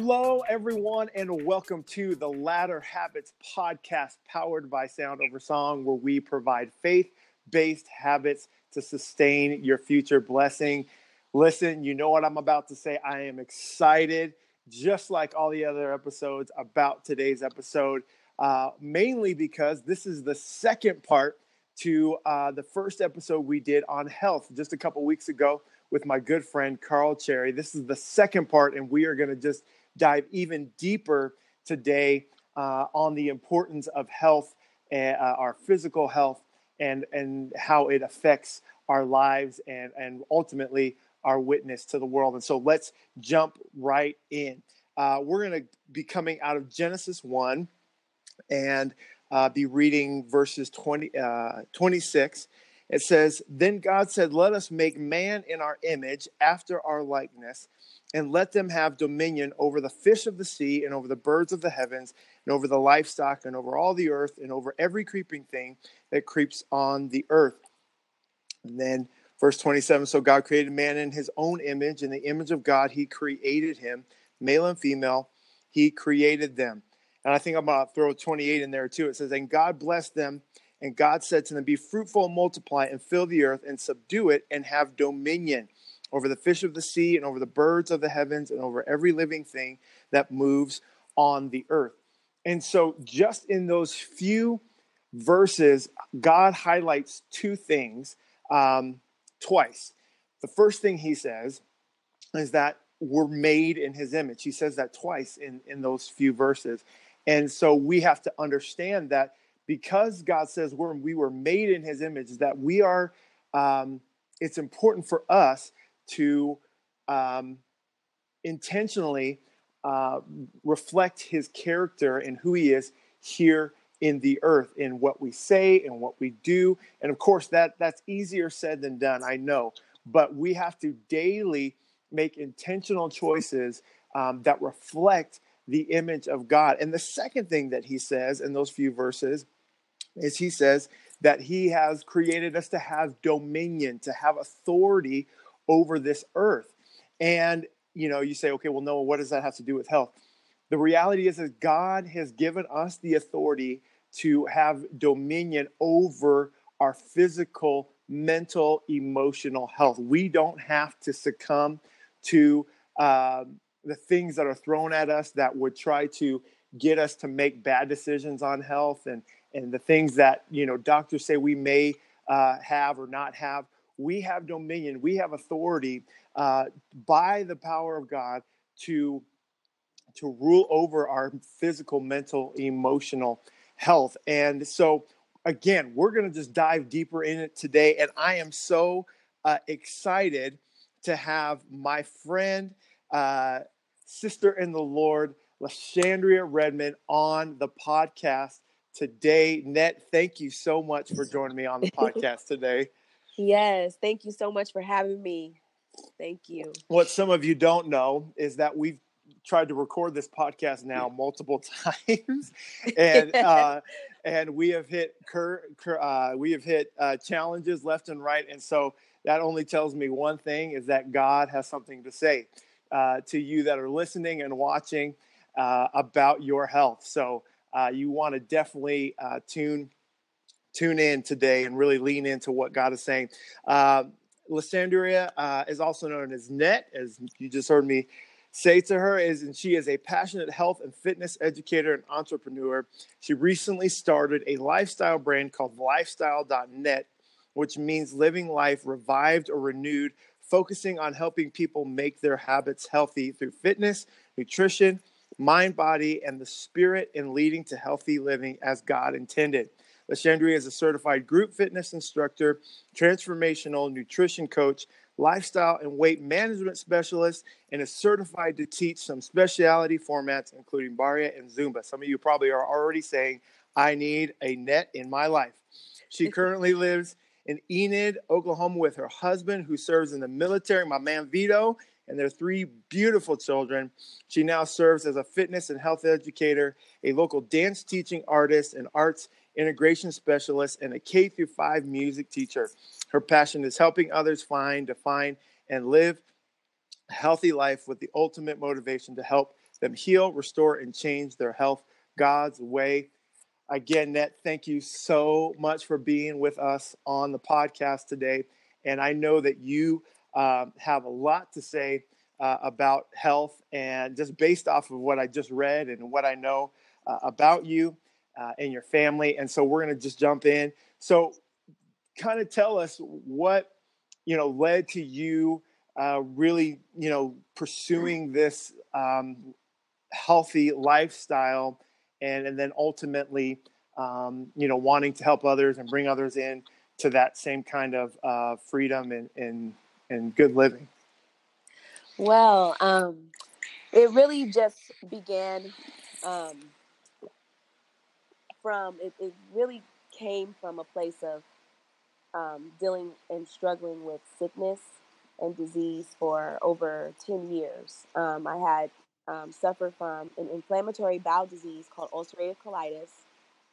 Hello, everyone, and welcome to the Ladder Habits podcast powered by Sound Over Song, where we provide faith based habits to sustain your future blessing. Listen, you know what I'm about to say. I am excited, just like all the other episodes, about today's episode, uh, mainly because this is the second part to uh, the first episode we did on health just a couple weeks ago with my good friend Carl Cherry. This is the second part, and we are going to just dive even deeper today uh, on the importance of health, uh, our physical health, and and how it affects our lives and and ultimately our witness to the world. And so let's jump right in. Uh, we're going to be coming out of Genesis one, and uh, be reading verses 20, uh, 26 it says, Then God said, Let us make man in our image, after our likeness, and let them have dominion over the fish of the sea, and over the birds of the heavens, and over the livestock, and over all the earth, and over every creeping thing that creeps on the earth. And then verse 27 So God created man in his own image. In the image of God, he created him, male and female, he created them. And I think I'm going to throw 28 in there too. It says, And God blessed them and God said to them, Be fruitful and multiply and fill the earth and subdue it and have dominion over the fish of the sea and over the birds of the heavens and over every living thing that moves on the earth. And so, just in those few verses, God highlights two things um, twice. The first thing he says is that we're made in his image. He says that twice in, in those few verses. And so we have to understand that because God says we're, we were made in his image, that we are, um, it's important for us to um, intentionally uh, reflect his character and who he is here in the earth in what we say and what we do. And of course that that's easier said than done i know. But we have to daily make intentional choices um, that reflect the image of god. And the second thing that he says in those few verses is he says that he has created us to have dominion, to have authority over this earth. And, you know, you say, okay, well, Noah, what does that have to do with health? The reality is that God has given us the authority to have dominion over our physical, mental, emotional health. We don't have to succumb to uh, the things that are thrown at us that would try to get us to make bad decisions on health and and the things that you know doctors say we may uh, have or not have. We have dominion. We have authority uh, by the power of god to to rule over our physical mental emotional health. And so again we're going to just dive deeper in it today and i am so uh, excited to have my friend uh, sister in the lord lashandria redmond on the podcast today. Nette, thank you so much for joining me on the podcast today. Yes, thank you so much for having me. Thank you. What some of you don't know is that we've tried to record this podcast now multiple times, and uh, and we have hit cur- cur- uh, we have hit uh, challenges left and right, and so that only tells me one thing: is that God has something to say uh, to you that are listening and watching uh, about your health. So uh, you want to definitely uh, tune tune in today and really lean into what God is saying. Uh, Lashandria uh, is also known as Nette, as you just heard me say to her, is and she is a passionate health and fitness educator and entrepreneur. She recently started a lifestyle brand called Lifestyle.net, which means living life revived or renewed, focusing on helping people make their habits healthy through fitness, nutrition, mind, body, and the spirit in leading to healthy living as God intended. Lashandria is a certified group fitness instructor, transformational nutrition coach, lifestyle and weight management specialist, and is certified to teach some specialty formats, including Barre and Zumba. Some of you probably are already saying, I need a net in my life. She currently lives in Enid, Oklahoma, with her husband, who serves in the military, my man Vito, and their three beautiful children. She now serves as a fitness and health educator, a local dance teaching artist, an arts integration specialist, and a K through 5 music teacher. Her passion is helping others find, define, and live a healthy life with the ultimate motivation to help them heal, restore, and change their health God's way. Again, Nette, thank you so much for being with us on the podcast today. And I know that you um, have a lot to say uh, about health, and just based off of what I just read and what I know uh, about you uh, and your family. And so we're going to just jump in. So, kind of tell us what you know led to you uh, really you know pursuing this um, healthy lifestyle and, and then ultimately um, you know wanting to help others and bring others in to that same kind of uh, freedom and, and and good living well um, it really just began um, from it, it really came from a place of um, dealing and struggling with sickness and disease for over 10 years. Um, I had um, suffered from an inflammatory bowel disease called ulcerative colitis.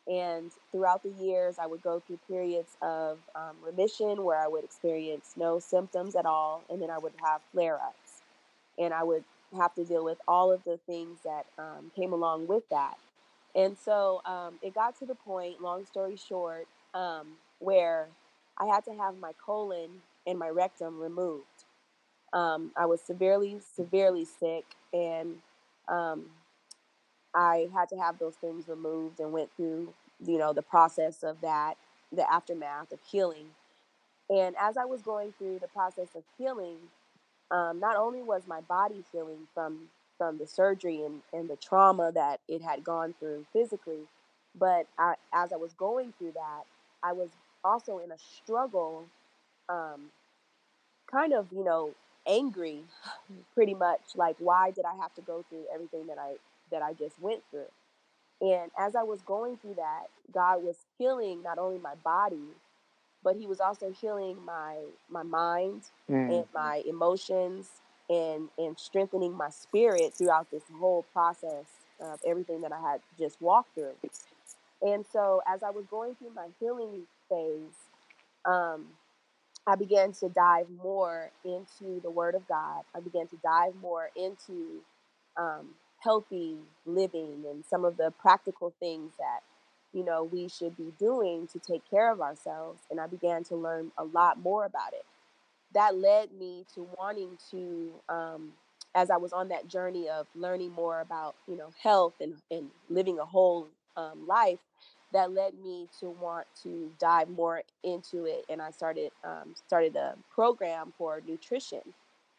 And throughout the years, I would go through periods of um, remission where I would experience no symptoms at all, and then I would have flare ups. And I would have to deal with all of the things that um, came along with that. And so um, it got to the point, long story short, um, where I had to have my colon and my rectum removed. Um, I was severely, severely sick, and um, I had to have those things removed and went through, you know, the process of that, the aftermath of healing. And as I was going through the process of healing, um, not only was my body healing from from the surgery and, and the trauma that it had gone through physically, but I, as I was going through that, I was also in a struggle, um, kind of, you know, angry, pretty much. Like, why did I have to go through everything that I that I just went through? And as I was going through that, God was healing not only my body, but He was also healing my my mind mm. and my emotions and and strengthening my spirit throughout this whole process of everything that I had just walked through. And so, as I was going through my healing phase, um, I began to dive more into the Word of God. I began to dive more into um, healthy living and some of the practical things that you know we should be doing to take care of ourselves. And I began to learn a lot more about it. That led me to wanting to, um, as I was on that journey of learning more about you know health and and living a whole um, life that led me to want to dive more into it and i started um, started a program for nutrition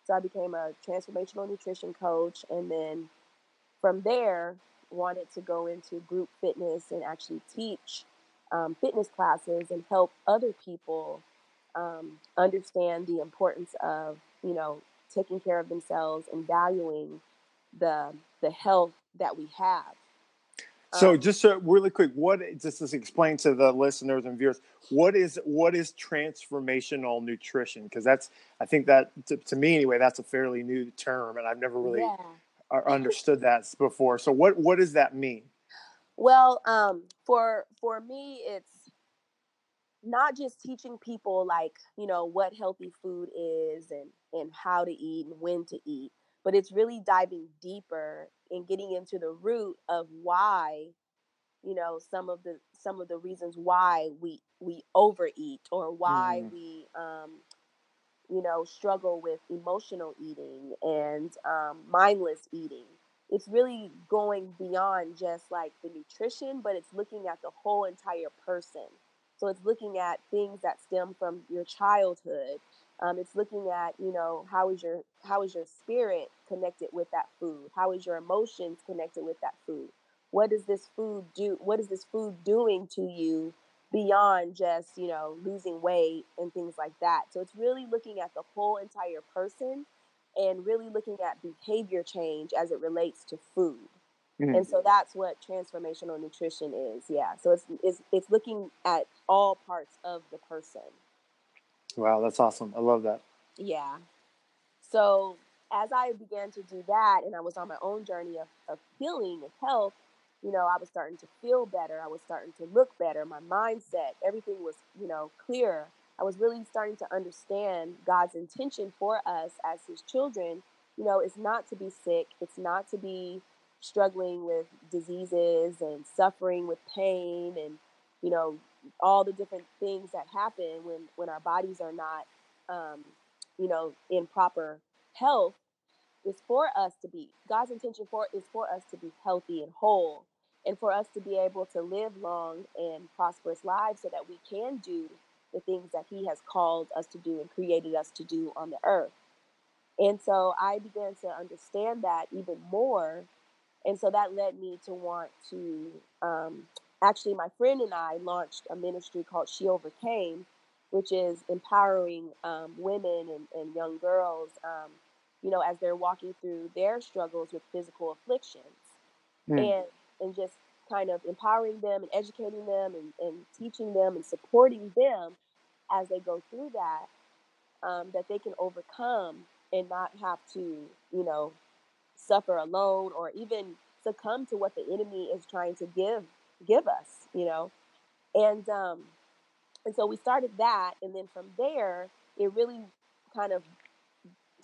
so i became a transformational nutrition coach and then from there wanted to go into group fitness and actually teach um, fitness classes and help other people um, understand the importance of you know taking care of themselves and valuing the the health that we have so um, just so really quick, what just to explain to the listeners and viewers, what is what is transformational nutrition? Because that's I think that to, to, me anyway, that's a fairly new term, and I've never really yeah. Understood that before. So what what does that mean? Well, um, for for me, it's not just teaching people like you know what healthy food is and and how to eat and when to eat but it's really diving deeper and getting into the root of why you know some of the some of the reasons why we we overeat or why mm. we um you know struggle with emotional eating and um, mindless eating it's really going beyond just like the nutrition but it's looking at the whole entire person so it's looking at things that stem from your childhood um, it's looking at, you know, how is your how is your spirit connected with that food? How is your emotions connected with that food? What does this food do? What is this food doing to you beyond just, you know, losing weight and things like that? So it's really looking at the whole entire person and really looking at behavior change as it relates to food. Mm-hmm. And so that's what transformational nutrition is. Yeah. So it's, it's it's looking at all parts of the person. Wow, that's awesome. I love that. Yeah. So as I began to do that and I was on my own journey of, of healing and health, you know, I was starting to feel better. I was starting to look better. My mindset, everything was, you know, clearer. I was really starting to understand God's intention for us as his children. You know, it's not to be sick. It's not to be struggling with diseases and suffering with pain and you know all the different things that happen when when our bodies are not um, you know in proper health is for us to be god's intention for is for us to be healthy and whole and for us to be able to live long and prosperous lives so that we can do the things that he has called us to do and created us to do on the earth. And so i began to understand that even more and so that led me to want to um, actually my friend and i launched a ministry called she overcame which is empowering um, women and, and, young girls um, you know as they're walking through their struggles with physical afflictions mm. and and just kind of empowering them and educating them and, and teaching them and supporting them as they go through that um, that they can overcome and not have to you know suffer alone or even succumb to what the enemy is trying to give give us, you know. And um and so we started that and then from there it really kind of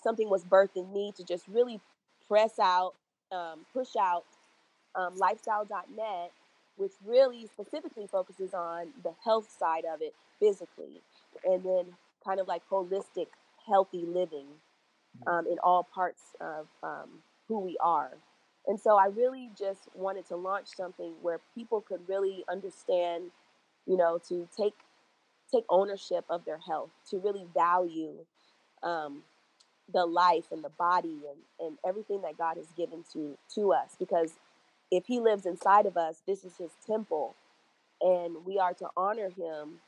something was birthed in me to just really press out, um, push out um, lifestyle.net, which really specifically focuses on the health side of it physically, and then kind of like holistic, healthy living um, in all parts of um, who we are. And so I really just wanted to launch something where people could really understand, you know, to take take ownership of their health, to really value um, the life and the body and, and everything that God has given to to us. Because if He lives inside of us, this is His temple, and we are to honor Him,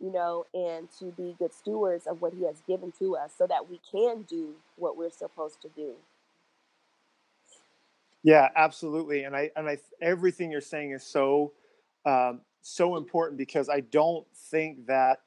you know, and to be good stewards of what He has given to us, so that we can do what we're supposed to do. Yeah, absolutely. And I and I everything you're saying is so um, so important because I don't think that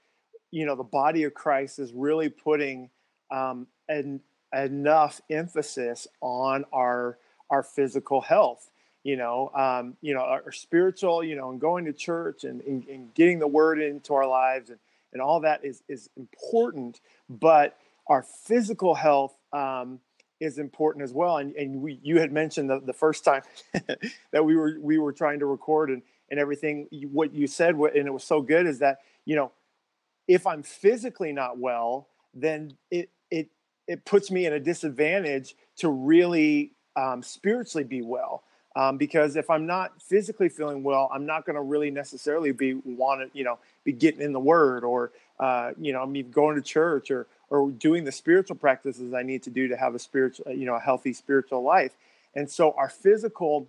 you know the body of Christ is really putting um, an, enough emphasis on our our physical health. You know, um, you know, our, spiritual, you know, and going to church and, and, and getting the word into our lives and, and all that is is important. But our physical health um, is important as well. And, and we, you had mentioned the, the first time that we were we were trying to record and and everything. What you said, and it was so good, is that you know, if I'm physically not well, then it it puts me in a disadvantage to really um, spiritually be well. Um, because if I'm not physically feeling well, I'm not going to really necessarily be want to, you know, be getting in the Word or, uh, you know, I going to church or or doing the spiritual practices I need to do to have a spiritual, you know, a healthy spiritual life. And so our physical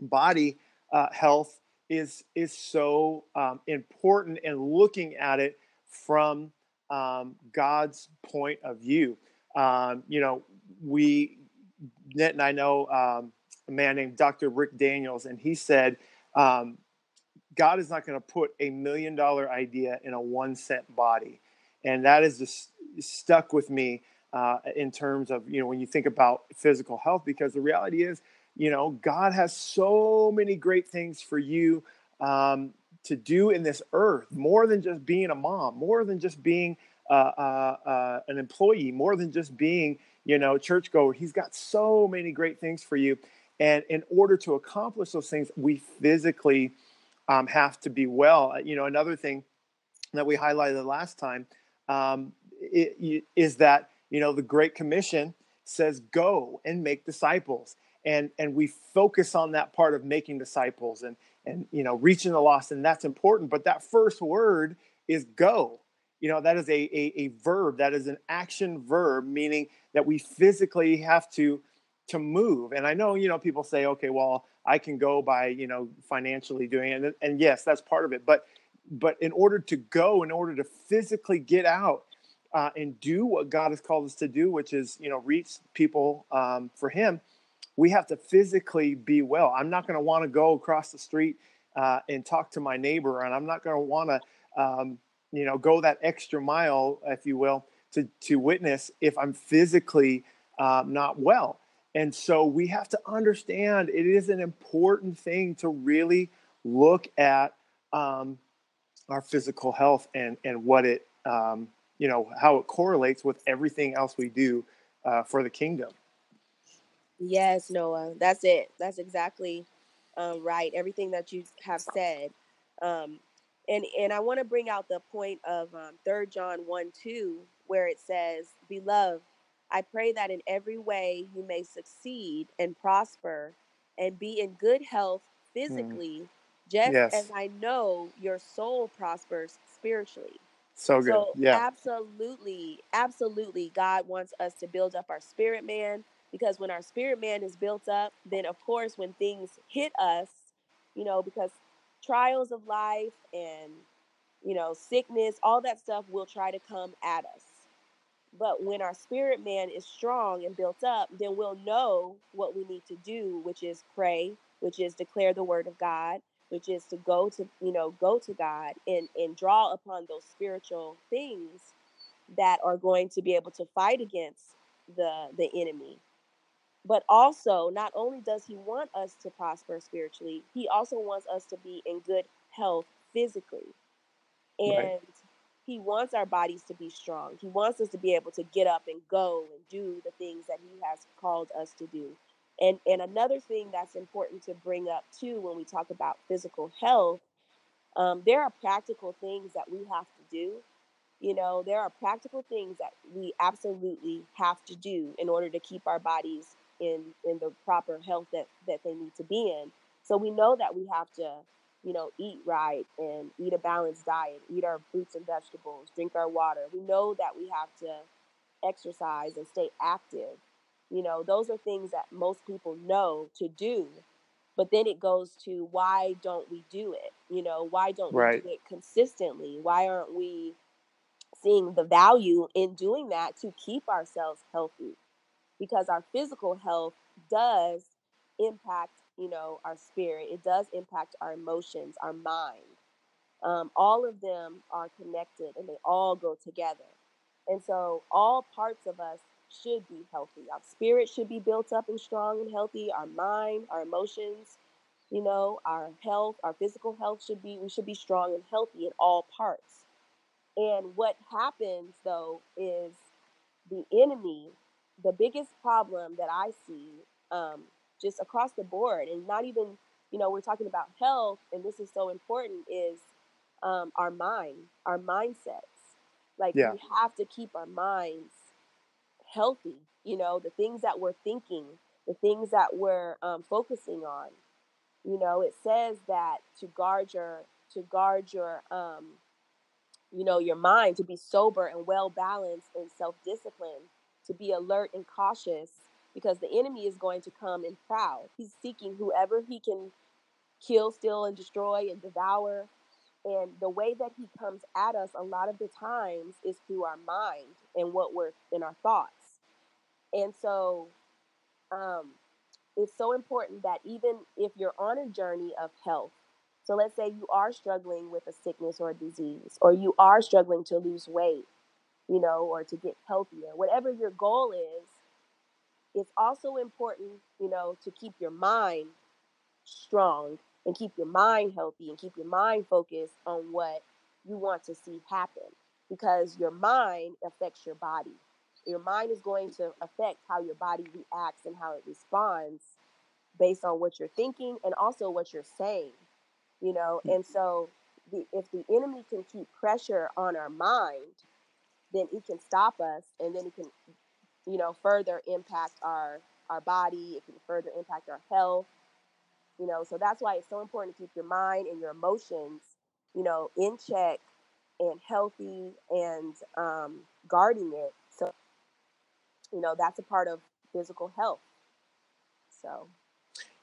body uh, health is is so um, important, and looking at it from um, God's point of view. Um, you know, we Net and I know um, a man named Dr. Rick Daniels, and he said. Um, God is not going to put a million dollar idea in a one cent body and that is just stuck with me uh, in terms of you know when you think about physical health because the reality is you know god has so many great things for you um, to do in this earth more than just being a mom more than just being uh, uh, uh an employee more than just being you know churchgoer he's got so many great things for you and in order to accomplish those things we physically um, have to be well you know another thing that we highlighted last time um, that you know the Great Commission says go and make disciples, and and we focus on that part of making disciples and and you know reaching the lost, and that's important. But that first word is go. You know that is a, a, a verb. That is an action verb, meaning that we physically have to to move. And I know you know people say, okay, well I can go by you know financially doing it, and, and yes, that's part of it. But but in order to go, in order to physically get out uh, and do what God has called us to do, which is you know reach people um, for Him, we have to physically be well. I'm not going to want to go across the street uh, and talk to my neighbor, and I'm not going to want to um, you know go that extra mile, if you will, to to witness if I'm physically um, not well. And so we have to understand it is an important thing to really look at um, our physical health and and what it um, you know how it correlates with everything else we do uh, for the kingdom. Yes, Noah. That's it. That's exactly um, right. Everything that you have said. Um, and and I want to bring out the point of um, 3 John 1 2, where it says, Beloved, I pray that in every way you may succeed and prosper and be in good health mm. physically, mm. just yes. as I know your soul prospers spiritually. So good. So yeah. Absolutely. Absolutely. God wants us to build up our spirit man because when our spirit man is built up, then of course, when things hit us, you know, because trials of life and, you know, sickness, all that stuff will try to come at us. But when our spirit man is strong and built up, then we'll know what we need to do, which is pray, which is declare the word of God, which is to go to you know go to god and and draw upon those spiritual things that are going to be able to fight against the the enemy but also not only does he want us to prosper spiritually he also wants us to be in good health physically and right. he wants our bodies to be strong he wants us to be able to get up and go and do the things that he has called us to do and and another thing that's important to bring up too when we talk about physical health, um, there are practical things that we have to do. You know, there are practical things that we absolutely have to do in order to keep our bodies in in the proper health that that they need to be in. So we know that we have to, you know, eat right and eat a balanced diet, eat our fruits and vegetables, drink our water. We know that we have to exercise and stay active you know, those are things that most people know to do. But then it goes to why don't we do it? You know, why don't right. we do it consistently? Why aren't we seeing the value in doing that to keep ourselves healthy? Because our physical health does impact, you know, our spirit. It does impact our emotions, our mind. Um, all of them are connected and they all go together. And so all parts of us should be healthy. Our spirit should be built up and strong and healthy. Our mind, our emotions, you know, our health, our physical health should be, we should be strong and healthy in all parts. And what happens though is the enemy, the biggest problem that I see um, just across the board, and not even, you know, we're talking about health, and this is so important, is um, our mind, our mindsets. Like yeah. we have to keep our minds healthy you know the things that we're thinking the things that we're um, focusing on you know it says that to guard your to guard your um, you know your mind to be sober and well balanced and self-disciplined to be alert and cautious because the enemy is going to come and prowl. He's seeking whoever he can kill steal and destroy and devour. And the way that he comes at us a lot of the times is through our mind and what we're in our thoughts. And so um, it's so important that even if you're on a journey of health, so let's say you are struggling with a sickness or a disease, or you are struggling to lose weight, you know, or to get healthier, whatever your goal is, it's also important, you know, to keep your mind strong and keep your mind healthy and keep your mind focused on what you want to see happen because your mind affects your body. Your mind is going to affect how your body reacts and how it responds based on what you're thinking and also what you're saying you know? Mm. and so the, if the enemy can keep pressure on our mind then it can stop us and then it can you know further impact our our body it can further impact our health you know so that's why it's so important to keep your mind and your emotions you know in check and healthy and um, guarding it so you know that's a part of physical health so.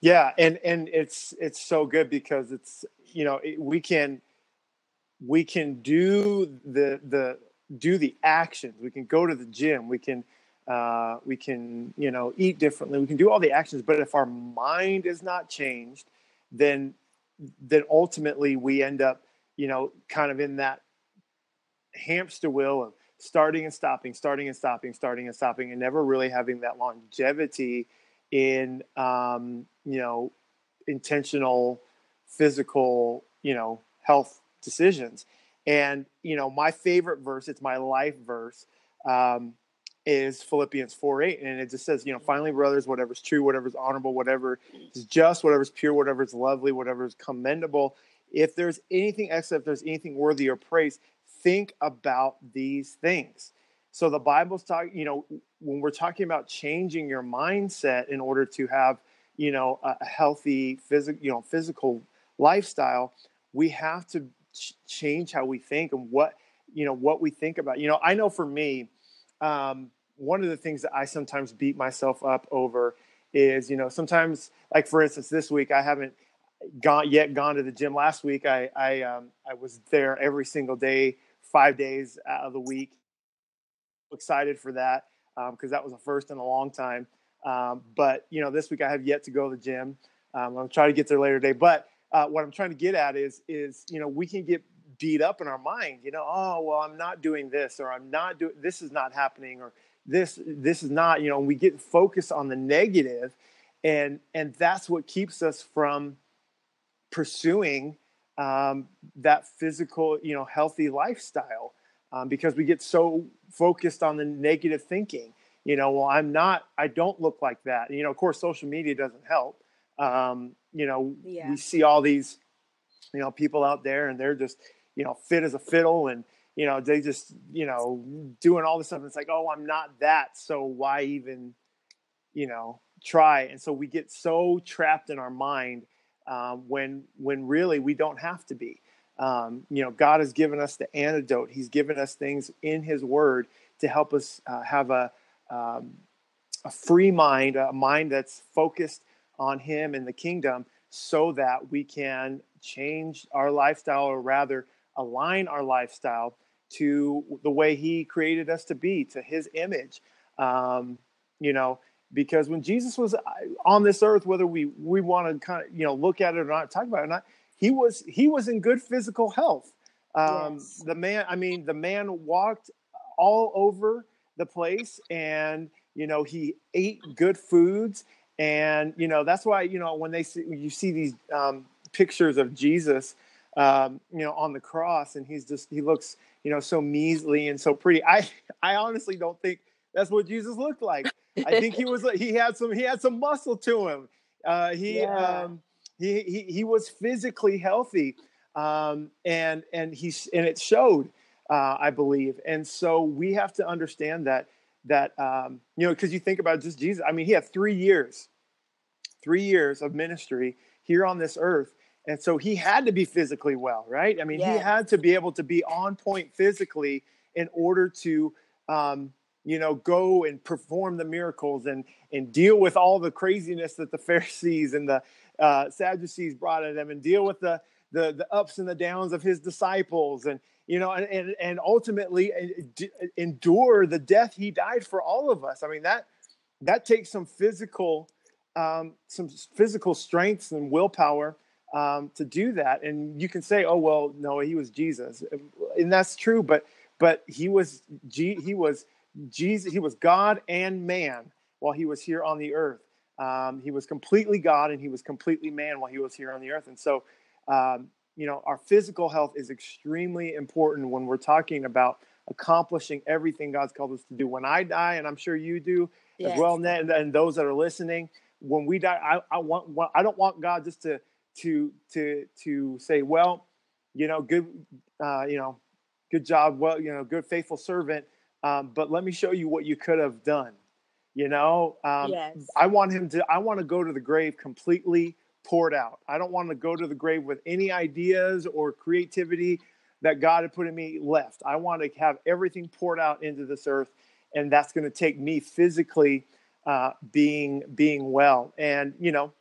Yeah and and it's it's so good because it's you know it, we can we can do the the do the actions. We can go to the gym. We can uh, we can you know eat differently. We can do all the actions. But if our mind is not changed then then ultimately we end up you know kind of in that hamster wheel of starting and stopping, starting and stopping, starting and stopping, and never really having that longevity in um, you know intentional physical you know health decisions. And you know my favorite verse, it's my life verse, um, is Philippians 4 8. And it just says, you know, finally, brothers, whatever's true, whatever's honorable, whatever is just, whatever's pure, whatever's lovely, whatever's commendable, if there's anything excellent, if there's anything worthy of praise, think about these things. So the Bible's talking, you know, when we're talking about changing your mindset in order to have, you know, a healthy physical, you know, physical lifestyle, we have to ch- change how we think and what, you know, what we think about. You know, I know for me, um, one of the things that I sometimes beat myself up over is, you know, sometimes, like for instance, this week I haven't gone yet gone to the gym. Last week I I um, I was there every single day, five days out of the week. Excited for that because um, that was the first in a long time. Um, but you know, this week I have yet to go to the gym. Um, I'm trying to get there later today. But uh, what I'm trying to get at is is you know we can get beat up in our mind. You know, oh well, I'm not doing this, or I'm not doing this is not happening, or this this is not. You know, we get focused on the negative, and and that's what keeps us from pursuing um, that physical, you know, healthy lifestyle um, because we get so focused on the negative thinking. You know, well, I'm not, I don't look like that. And, you know, of course, social media doesn't help. Um, you know, yeah. we see all these, you know, people out there and they're just, you know, fit as a fiddle and, you know, they just, you know, doing all this stuff. And it's like, oh, I'm not that. So why even, you know, try? And so we get so trapped in our mind um, when when really we don't have to be. Um, you know, God has given us the antidote. He's given us things in His Word to help us uh, have a um, a free mind, a mind that's focused on Him and the kingdom, so that we can change our lifestyle, or rather, align our lifestyle to the way He created us to be, to His image. Um, you know, because when Jesus was uh, on this earth, whether we we want to kind of you know look at it or not, talk about it or not, he was he was in good physical health. Um, yes. The man, I mean, the man walked all over the place, and you know he ate good foods, and you know that's why you know when they see when you see these um, pictures of Jesus, um, you know, on the cross, and he's just he looks you know so measly and so pretty. I I honestly don't think that's what Jesus looked like. I think he was he had some he had some muscle to him. Uh, he, yeah. um, he he he was physically healthy, um, and and he's and it showed, uh, I believe. And so we have to understand that that um, you know because you think about just Jesus. I mean, he had three years, three years of ministry here on this earth. And so he had to be physically well, right? I mean, yes. he had to be able to be on point physically in order to um, you know, go and perform the miracles and and deal with all the craziness that the Pharisees and the uh, Sadducees brought at him, and deal with the, the the ups and the downs of his disciples, and you know, and and, and ultimately uh, endure the death he died for all of us. I mean that that takes some physical um, some physical strength and willpower um, to do that. And you can say, oh well, no, he was Jesus, and that's true, but but he was he was Jesus, he was God and man while he was here on the earth. Um, he was completely God and he was completely man while he was here on the earth. And so, um, you know, our physical health is extremely important when we're talking about accomplishing everything God's called us to do. When I die, and I'm sure you do yes. as well, Nette, and those that are listening, when we die, I, I want, I don't want God just to to to to say, well, you know, good, uh, you know, good job, well, you know, good faithful servant um, but let me show you what you could have done. You know, um, yes. I want him to. I want to go to the grave completely poured out. I don't want to go to the grave with any ideas or creativity that God had put in me left. I want to have everything poured out into this earth, and that's going to take me physically uh, being being well. And you know,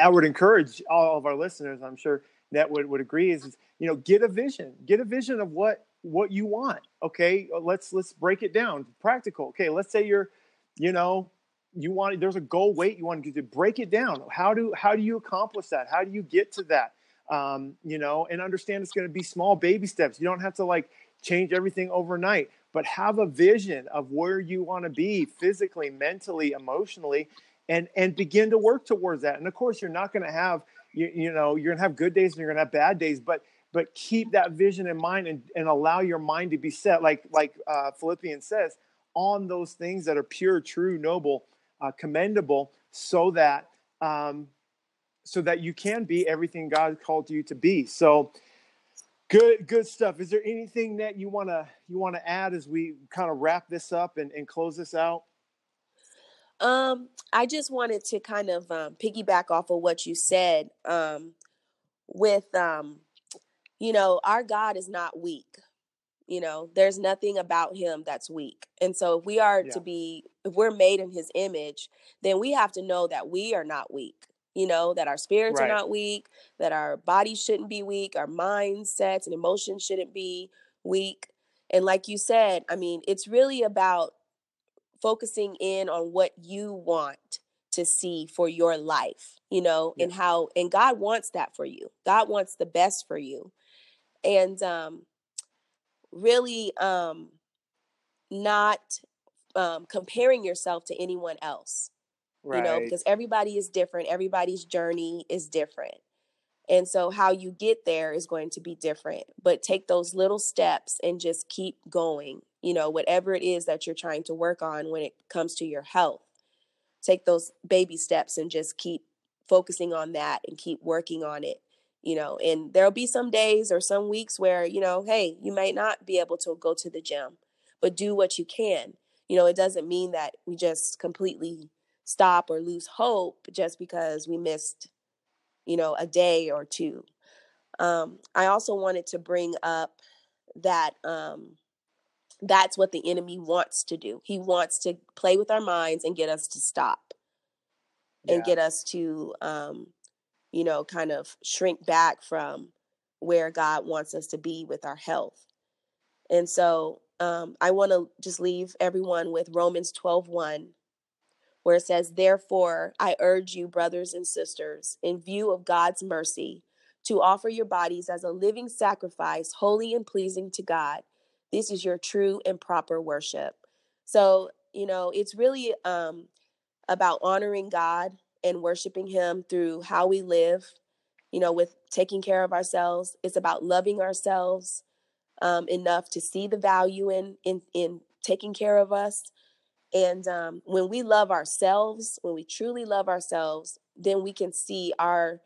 I would encourage all of our listeners. I'm sure Nette would, would agree. Is you know, get a vision, get a vision of what what you want. Okay, let's let's break it down. Practical. Okay, let's say you're, you know, you want there's a goal weight you want to to break it down. How do how do you accomplish that? How do you get to that? Um, you know, and understand it's going to be small baby steps. You don't have to like change everything overnight, but have a vision of where you want to be physically, mentally, emotionally, and and begin to work towards that. And of course, you're not going to have you, you know you're going to have good days and you're going to have bad days, but but keep that vision in mind and, and allow your mind to be set like like uh, philippians says on those things that are pure, true, noble, uh, commendable, so that um, so that you can be everything God called you to be. So good, good stuff. Is there anything that you wanna you wanna add as we kind of wrap this up and, and close this out? Um, I just wanted to kind of um, piggyback off of what you said. Um, with um, you know, our God is not weak. You know, there's nothing about him that's weak. And so if we are yeah. to be if we're made in his image, then we have to know that we are not weak. You know, that our spirits right. are not weak, that our bodies shouldn't be weak, our mindsets and emotions shouldn't be weak. And like you said, I mean, it's really about focusing in on what you want to see for your life, you know, yeah. and how and God wants that for you. God wants the best for you. And um really um not um comparing yourself to anyone else. Right. You know, because everybody is different, everybody's journey is different. And so how you get there is going to be different. But take those little steps and just keep going. You know, whatever it is that you're trying to work on when it comes to your health. Take those baby steps and just keep focusing on that and keep working on it. You know, and there'll be some days or some weeks where, you know, hey, you might not be able to go to the gym, but do what you can. You know, it doesn't mean that we just completely stop or lose hope just because we missed you know, a day or two. Um, I also wanted to bring up that um, that's what the enemy wants to do. He wants to play with our minds and get us to stop yeah. and get us to, um, you know, kind of shrink back from where God wants us to be with our health. And so um, I want to just leave everyone with Romans 12 1 where it says, Therefore, I urge you, brothers and sisters, in view of God's mercy, to offer your bodies as a living sacrifice, holy and pleasing to God. This is your true and proper worship. So, you know, it's really um, about honoring God and worshiping Him through how we live, you know, with taking care of ourselves. It's about loving ourselves um, enough to see the value in, in, in taking care of us. And um, when we love ourselves, when we truly love ourselves, then we can see our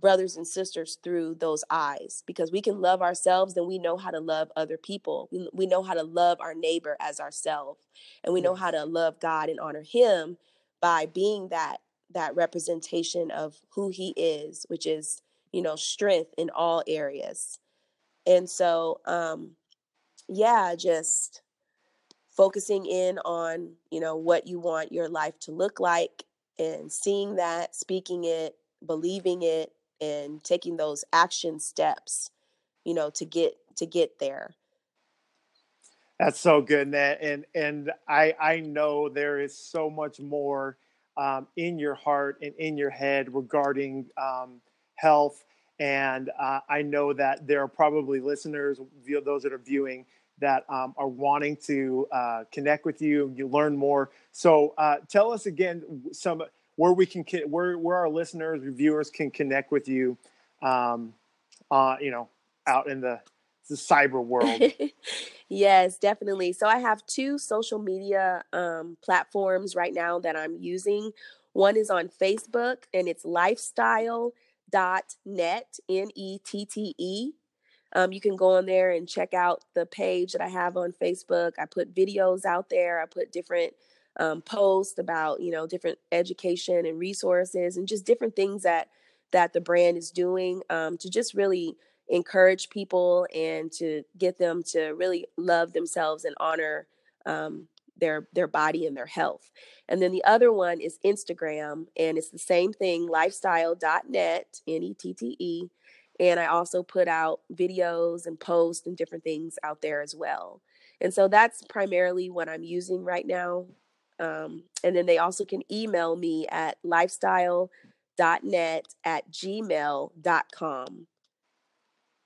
brothers and sisters through those eyes because we can love ourselves then we know how to love other people. We, we know how to love our neighbor as ourselves and we know how to love god and honor him by being that that representation of who he is which is you know strength in all areas and so um yeah just focusing in on you know what you want your life to look like and seeing that speaking it believing it and taking those action steps you know to get to get there that's so good Nat. and and i i know there is so much more um, in your heart and in your head regarding um, health and uh, i know that there are probably listeners those that are viewing that um, are wanting to uh, connect with you, you learn more. So uh, tell us again some where we can where where our listeners, viewers can connect with you. Um, uh, you know, out in the the cyber world. yes, definitely. So I have two social media um, platforms right now that I'm using. One is on Facebook and it's lifestyle.net, N E T T E um, you can go on there and check out the page that I have on Facebook. I put videos out there. I put different um, posts about you know different education and resources and just different things that that the brand is doing um, to just really encourage people and to get them to really love themselves and honor um, their their body and their health. And then the other one is Instagram, and it's the same thing, lifestyle.net, N E T T E and I also put out videos and posts and different things out there as well. And so that's primarily what I'm using right now. Um, and then they also can email me at lifestyle.net at gmail.com.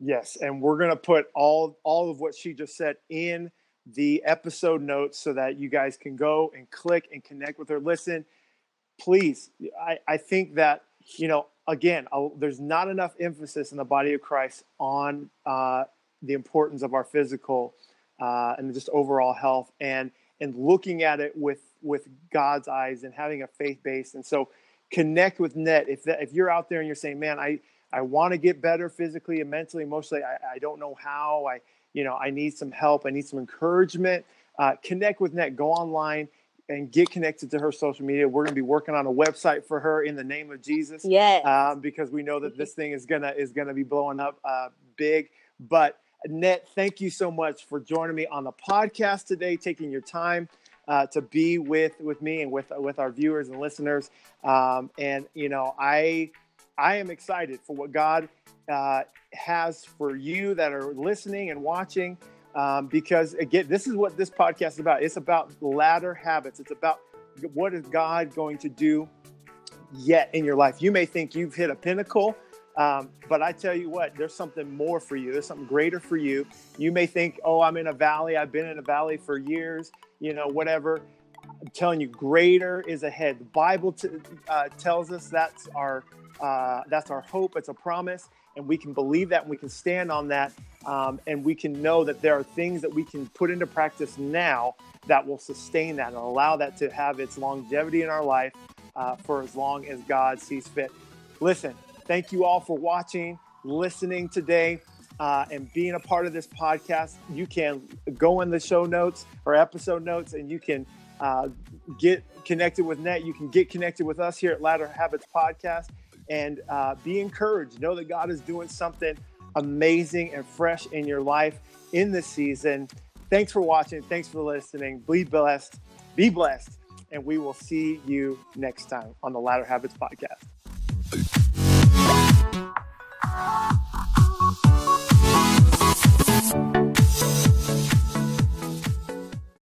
Yes, and we're gonna put all all of what she just said in the episode notes so that you guys can go and click and connect with her. Listen, please, I, I think that you know again, there's not enough emphasis in the body of Christ on uh, the importance of our physical uh, and just overall health. And and looking at it with with God's eyes and having a faith base. And so connect with Nette. If that, if you're out there and you're saying, man, I, I want to get better physically and mentally, emotionally, I, I don't know how. I, you know, I need some help. I need some encouragement. Uh, connect with Nette. Go online and get connected to her social media. We're going to be working on a website for her in the name of Jesus. Yes. Um, because we know that this thing is gonna is gonna be blowing up uh, big. But Nette, thank you so much for joining me on the podcast today, taking your time uh, to be with with me and with with our viewers and listeners. Um, and you know, I I am excited for what God uh, has for you that are listening and watching. Um, because again, this is what this podcast is about. It's about ladder habits. It's about what is God going to do yet in your life. You may think you've hit a pinnacle, um, but I tell you what, there's something more for you. There's something greater for you. You may think, oh, I'm in a valley. I've been in a valley for years you know, whatever. I'm telling you, greater is ahead. The Bible t- uh, tells us that's our uh, that's our hope. It's a promise, and we can believe that, and we can stand on that, um, and we can know that there are things that we can put into practice now that will sustain that and allow that to have its longevity in our life uh, for as long as God sees fit. Listen, thank you all for watching, listening today uh, and being a part of this podcast, you can go in the show notes or episode notes and you can uh, get connected with Nette. You can get connected with us here at Ladder Habits Podcast and uh, be encouraged. Know that God is doing something amazing and fresh in your life in this season. Thanks for watching. Thanks for listening. Be blessed. Be blessed. And we will see you next time on the Ladder Habits Podcast.